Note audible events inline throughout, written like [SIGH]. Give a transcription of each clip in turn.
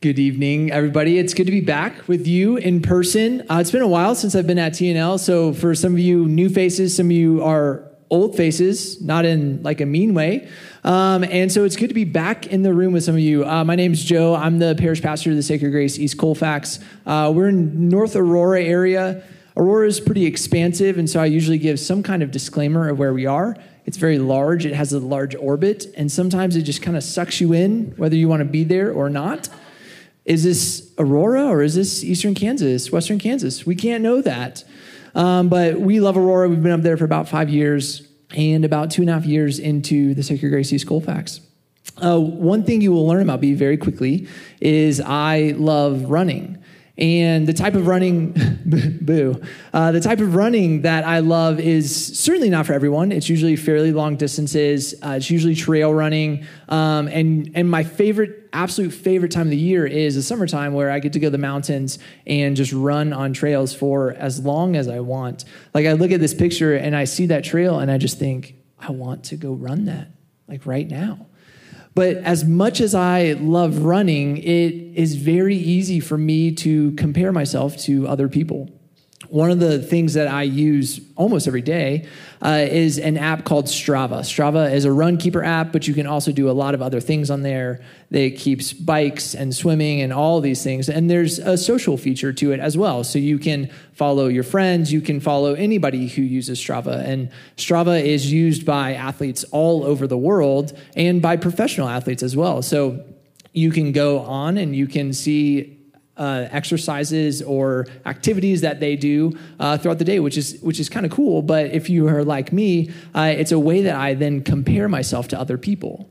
Good evening, everybody. It's good to be back with you in person. Uh, it's been a while since I've been at TNL, so for some of you new faces, some of you are old faces, not in like a mean way. Um, and so it's good to be back in the room with some of you. Uh, my name's Joe. I'm the parish pastor of the Sacred Grace East Colfax. Uh, we're in North Aurora area. Aurora is pretty expansive, and so I usually give some kind of disclaimer of where we are. It's very large, it has a large orbit, and sometimes it just kind of sucks you in, whether you want to be there or not. Is this Aurora or is this Eastern Kansas, Western Kansas? We can't know that. Um, but we love Aurora. We've been up there for about five years and about two and a half years into the Sacred Grace East Colfax. Uh, one thing you will learn about me very quickly is I love running. And the type of running, [LAUGHS] boo, uh, the type of running that I love is certainly not for everyone. It's usually fairly long distances. Uh, it's usually trail running. Um, and, and my favorite, absolute favorite time of the year is the summertime where I get to go to the mountains and just run on trails for as long as I want. Like I look at this picture and I see that trail and I just think, I want to go run that, like right now. But as much as I love running, it is very easy for me to compare myself to other people. One of the things that I use almost every day uh, is an app called Strava. Strava is a run keeper app, but you can also do a lot of other things on there. It keeps bikes and swimming and all these things. And there's a social feature to it as well. So you can follow your friends, you can follow anybody who uses Strava. And Strava is used by athletes all over the world and by professional athletes as well. So you can go on and you can see uh, exercises or activities that they do uh, throughout the day, which is which is kind of cool. But if you are like me, uh, it's a way that I then compare myself to other people.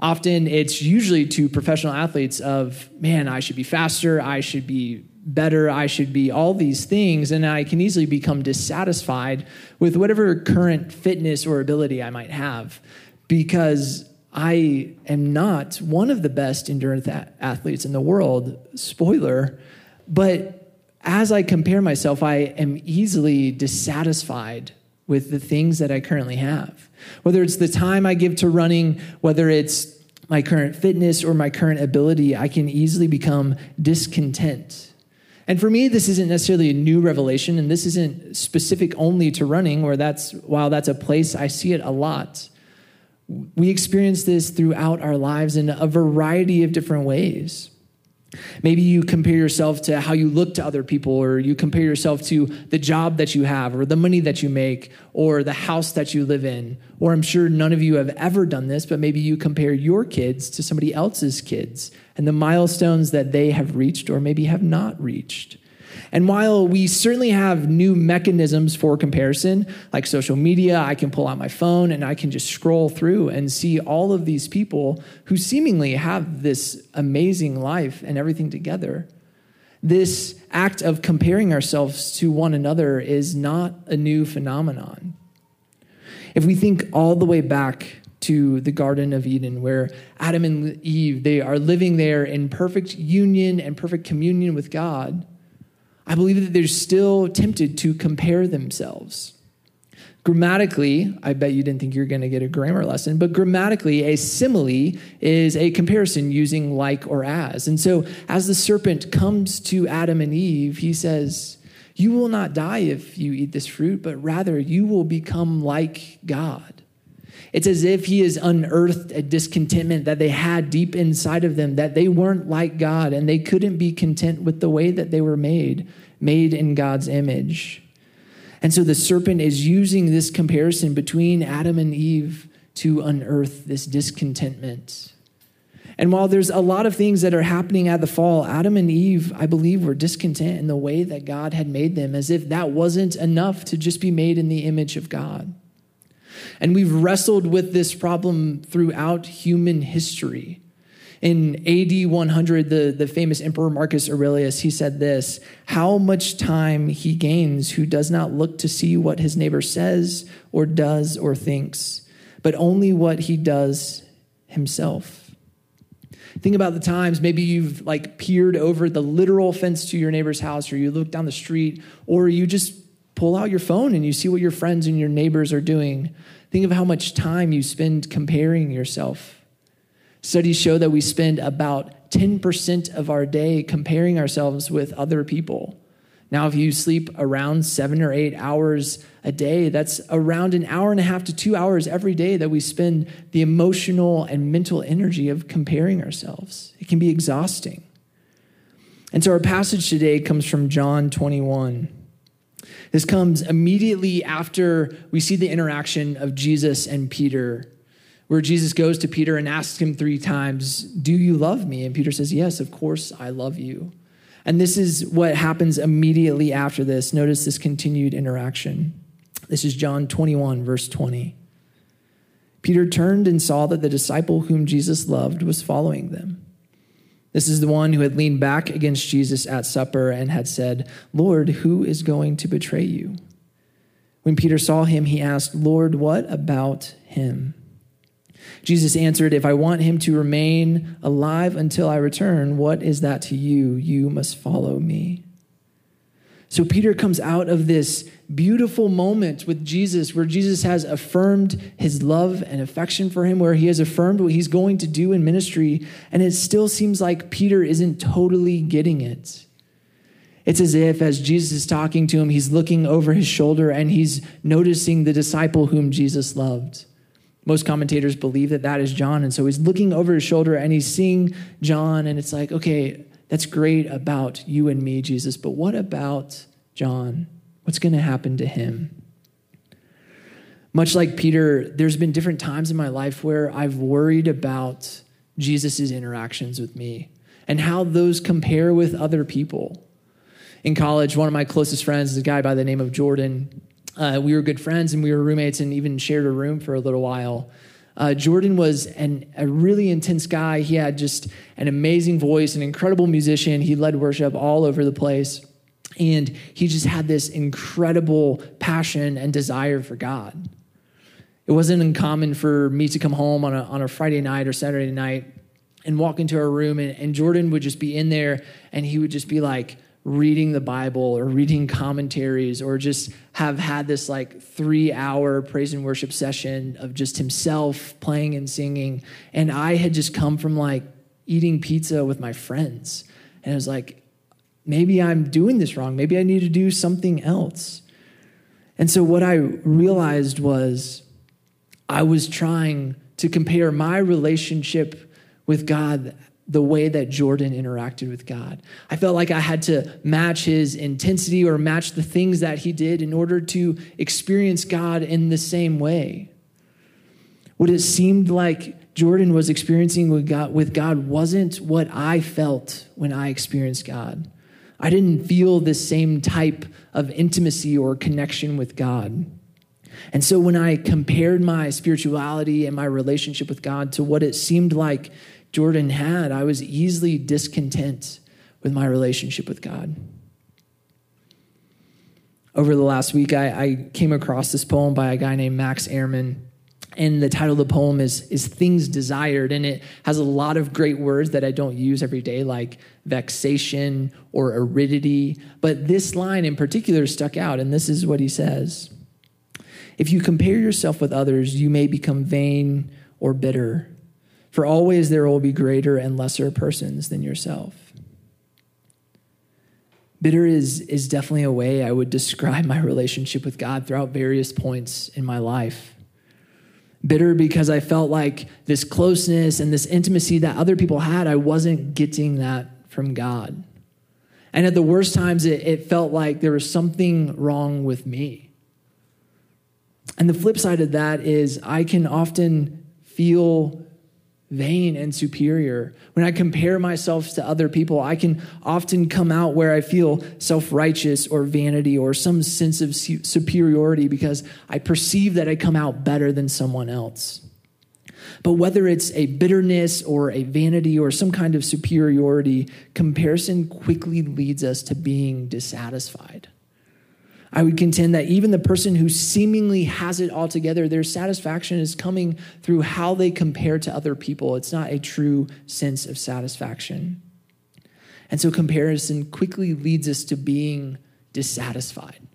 Often, it's usually to professional athletes of man, I should be faster, I should be better, I should be all these things, and I can easily become dissatisfied with whatever current fitness or ability I might have because I am not one of the best endurance athletes in the world, spoiler, but as I compare myself, I am easily dissatisfied with the things that I currently have. Whether it's the time I give to running, whether it's my current fitness or my current ability, I can easily become discontent. And for me, this isn't necessarily a new revelation, and this isn't specific only to running, where that's, while that's a place I see it a lot we experience this throughout our lives in a variety of different ways. Maybe you compare yourself to how you look to other people, or you compare yourself to the job that you have, or the money that you make, or the house that you live in. Or I'm sure none of you have ever done this, but maybe you compare your kids to somebody else's kids and the milestones that they have reached or maybe have not reached. And while we certainly have new mechanisms for comparison, like social media, I can pull out my phone and I can just scroll through and see all of these people who seemingly have this amazing life and everything together. This act of comparing ourselves to one another is not a new phenomenon. If we think all the way back to the Garden of Eden, where Adam and Eve, they are living there in perfect union and perfect communion with God. I believe that they're still tempted to compare themselves. Grammatically, I bet you didn't think you were going to get a grammar lesson, but grammatically, a simile is a comparison using like or as. And so, as the serpent comes to Adam and Eve, he says, You will not die if you eat this fruit, but rather you will become like God. It's as if he has unearthed a discontentment that they had deep inside of them, that they weren't like God and they couldn't be content with the way that they were made, made in God's image. And so the serpent is using this comparison between Adam and Eve to unearth this discontentment. And while there's a lot of things that are happening at the fall, Adam and Eve, I believe, were discontent in the way that God had made them, as if that wasn't enough to just be made in the image of God. And we've wrestled with this problem throughout human history. In AD 100, the, the famous Emperor Marcus Aurelius, he said this How much time he gains who does not look to see what his neighbor says or does or thinks, but only what he does himself. Think about the times maybe you've like peered over the literal fence to your neighbor's house, or you look down the street, or you just pull out your phone and you see what your friends and your neighbors are doing. Think of how much time you spend comparing yourself. Studies show that we spend about 10% of our day comparing ourselves with other people. Now, if you sleep around seven or eight hours a day, that's around an hour and a half to two hours every day that we spend the emotional and mental energy of comparing ourselves. It can be exhausting. And so our passage today comes from John 21. This comes immediately after we see the interaction of Jesus and Peter, where Jesus goes to Peter and asks him three times, Do you love me? And Peter says, Yes, of course I love you. And this is what happens immediately after this. Notice this continued interaction. This is John 21, verse 20. Peter turned and saw that the disciple whom Jesus loved was following them. This is the one who had leaned back against Jesus at supper and had said, Lord, who is going to betray you? When Peter saw him, he asked, Lord, what about him? Jesus answered, If I want him to remain alive until I return, what is that to you? You must follow me. So Peter comes out of this beautiful moment with Jesus where Jesus has affirmed his love and affection for him, where he has affirmed what he's going to do in ministry. And it still seems like Peter isn't totally getting it. It's as if, as Jesus is talking to him, he's looking over his shoulder and he's noticing the disciple whom Jesus loved. Most commentators believe that that is John. And so he's looking over his shoulder and he's seeing John, and it's like, okay, that's great about you and me, Jesus, but what about John? What's going to happen to him? Much like Peter, there's been different times in my life where I've worried about Jesus' interactions with me and how those compare with other people. In college, one of my closest friends is a guy by the name of Jordan. Uh, we were good friends and we were roommates and even shared a room for a little while. Uh, Jordan was an, a really intense guy. He had just an amazing voice, an incredible musician. He led worship all over the place. And he just had this incredible passion and desire for God. It wasn't uncommon for me to come home on a, on a Friday night or Saturday night and walk into our room, and, and Jordan would just be in there and he would just be like reading the Bible or reading commentaries or just have had this like three hour praise and worship session of just himself playing and singing. And I had just come from like eating pizza with my friends. And I was like, maybe I'm doing this wrong. Maybe I need to do something else. And so what I realized was I was trying to compare my relationship with God the way that Jordan interacted with God. I felt like I had to match his intensity or match the things that he did in order to experience God in the same way. What it seemed like Jordan was experiencing with God, with God wasn't what I felt when I experienced God. I didn't feel the same type of intimacy or connection with God. And so when I compared my spirituality and my relationship with God to what it seemed like Jordan had, I was easily discontent with my relationship with God. Over the last week, I, I came across this poem by a guy named Max Ehrmann and the title of the poem is is things desired and it has a lot of great words that i don't use every day like vexation or aridity but this line in particular stuck out and this is what he says if you compare yourself with others you may become vain or bitter for always there will be greater and lesser persons than yourself bitter is is definitely a way i would describe my relationship with god throughout various points in my life bitter because I felt like this closeness and this intimacy that other people had, I wasn't getting that from God. And at the worst times, it, it, felt like there was something wrong with me. And the flip side of that is I can often feel vain and superior. When I compare myself to other people, I can often come out where I feel self righteous or vanity or some sense of superiority because I perceive that I come out better than someone else. But whether it's a bitterness or a vanity or some kind of superiority, comparison quickly leads us to being dissatisfied. I would contend that even the person who seemingly has it all together, their satisfaction is coming through how they compare to other people. It's not a true sense of satisfaction. And so comparison quickly leads us to being dissatisfied.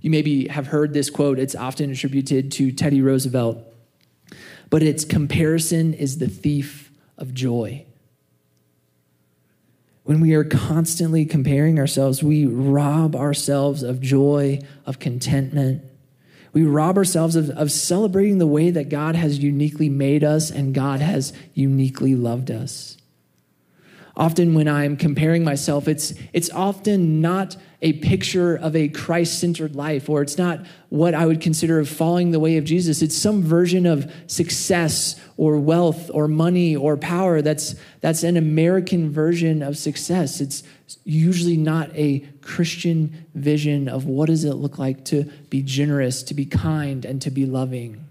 You maybe have heard this quote, it's often attributed to Teddy Roosevelt, but it's comparison is the thief of joy. When we are constantly comparing ourselves, we rob ourselves of joy, of contentment. We rob ourselves of, of celebrating the way that God has uniquely made us and God has uniquely loved us. Often, when I'm comparing myself, it's, it's often not a picture of a Christ centered life, or it's not what I would consider of following the way of Jesus. It's some version of success or wealth or money or power that's, that's an American version of success. It's usually not a Christian vision of what does it look like to be generous, to be kind, and to be loving.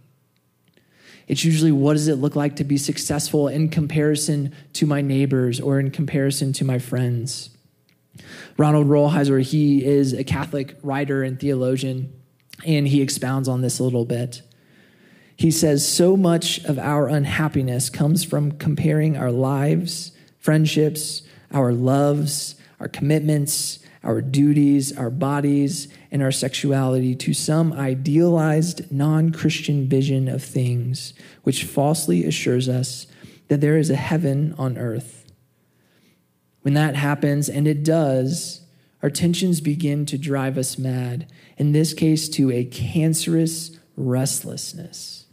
It's usually what does it look like to be successful in comparison to my neighbors or in comparison to my friends. Ronald Rolheiser, he is a Catholic writer and theologian, and he expounds on this a little bit. He says, So much of our unhappiness comes from comparing our lives, friendships, our loves, our commitments, our duties, our bodies, and our sexuality to some idealized non Christian vision of things, which falsely assures us that there is a heaven on earth. When that happens, and it does, our tensions begin to drive us mad, in this case, to a cancerous restlessness.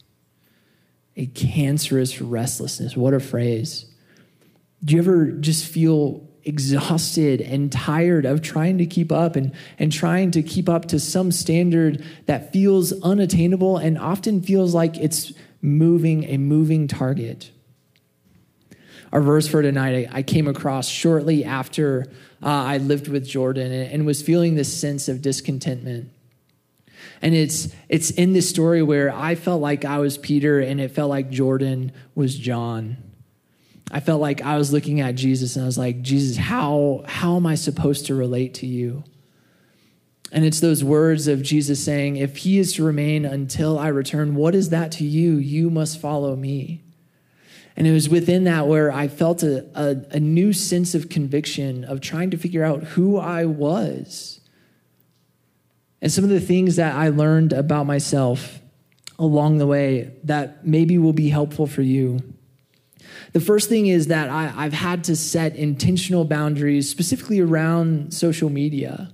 A cancerous restlessness. What a phrase. Do you ever just feel exhausted and tired of trying to keep up and, and trying to keep up to some standard that feels unattainable and often feels like it's moving a moving target. Our verse for tonight, I, came across shortly after uh, I lived with Jordan and, and was feeling this sense of discontentment. And it's it's in this story where I felt like I was Peter and it felt like Jordan was John. I felt like I was looking at Jesus and I was like, Jesus, how, how am I supposed to relate to you? And it's those words of Jesus saying, If he is to remain until I return, what is that to you? You must follow me. And it was within that where I felt a, a, a new sense of conviction of trying to figure out who I was. And some of the things that I learned about myself along the way that maybe will be helpful for you. The first thing is that I, have had to set intentional boundaries, specifically around social media.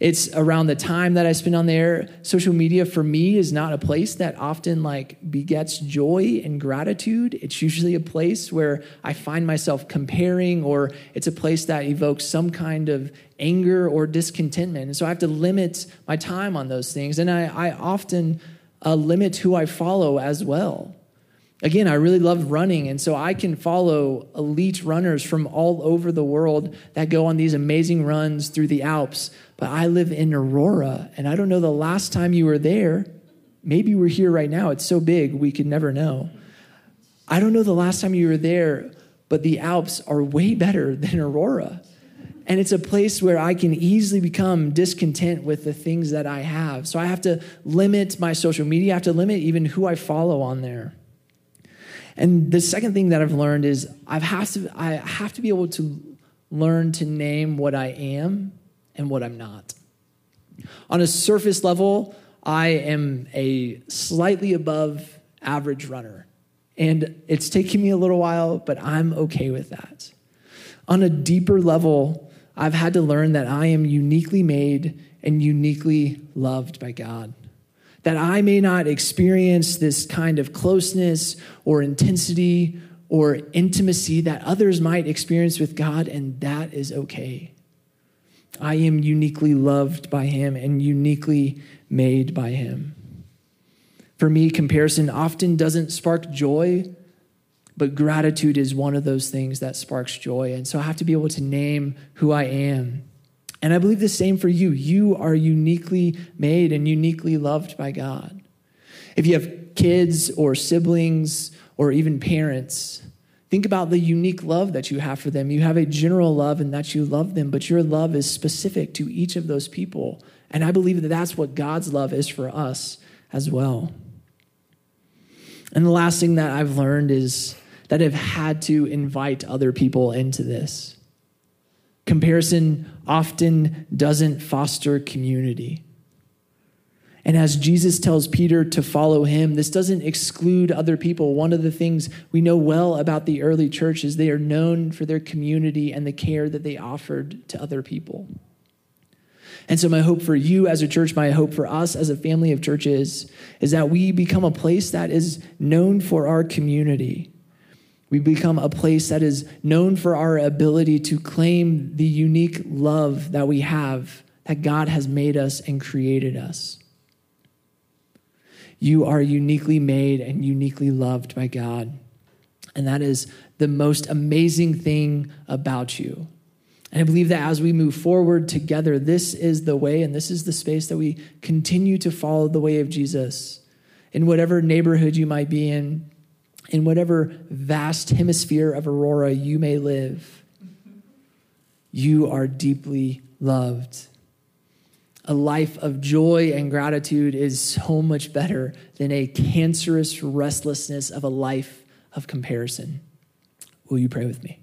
It's around the time that I spend on there. Social media for me is not a place that often like begets joy and gratitude. It's usually a place where I find myself comparing, or it's a place that evokes some kind of anger or discontentment. And so I have to limit my time on those things. And I, I often uh, limit who I follow as well. Again, I really love running, and so I can follow elite runners from all over the world that go on these amazing runs through the Alps. But I live in Aurora, and I don't know the last time you were there. Maybe we're here right now. It's so big, we could never know. I don't know the last time you were there, but the Alps are way [LAUGHS] better than Aurora. And it's a place where I can easily become discontent with the things that I have. So I have to limit my social media, I have to limit even who I follow on there. And the second thing that I've learned is I've have to, I have to be able to learn to name what I am and what I'm not. On a surface level, I am a slightly above average runner. And it's taken me a little while, but I'm okay with that. On a deeper level, I've had to learn that I am uniquely made and uniquely loved by God that I may not experience this kind of closeness or intensity or intimacy that others might experience with God, and that is okay. I am uniquely loved by Him and uniquely made by Him. For me, comparison often doesn't spark joy, but gratitude is one of those things that sparks joy. And so I have to be able to name who I am and I believe the same for you. You are uniquely made and uniquely loved by God. If you have kids or siblings or even parents, think about the unique love that you have for them. You have a general love and that you love them, but your love is specific to each of those people. And I believe that that's what God's love is for us as well. And the last thing that I've learned is that I've had to invite other people into this. Comparison often doesn't foster community. And as Jesus tells Peter to follow him, this doesn't exclude other people. One of the things we know well about the early church is they are known for their community and the care that they offered to other people. And so, my hope for you as a church, my hope for us as a family of churches, is that we become a place that is known for our community. We become a place that is known for our ability to claim the unique love that we have, that God has made us and created us. You are uniquely made and uniquely loved by God. And that is the most amazing thing about you. And I believe that as we move forward together, this is the way and this is the space that we continue to follow the way of Jesus. In whatever neighborhood you might be in, in whatever vast hemisphere of Aurora you may live, you are deeply loved a life of joy and gratitude is so much better than a cancerous restlessness of a life of comparison. Will you pray with me?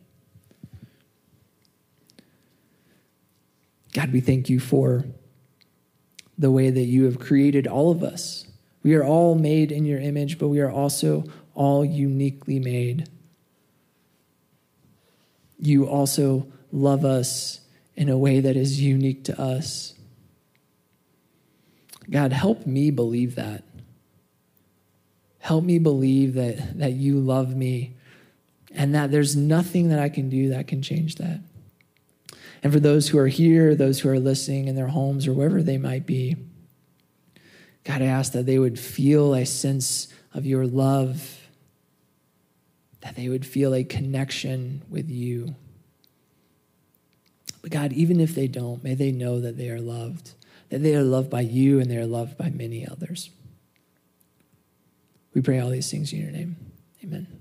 God, we thank you for the way that you have created all of us. We are all made in your image, but we are also all uniquely made. You also love us in a way that is unique to us. God, help me believe that. Help me believe that, that you love me and that there's nothing that I can do that can change that. And for those who are here, those who are listening in their homes or wherever they might be, God, I ask that they would feel a sense of your love, that they would feel a connection with you. But God, even if they don't, may they know that they are loved that they are loved by you and they are loved by many others. We pray all these things in your name. Amen.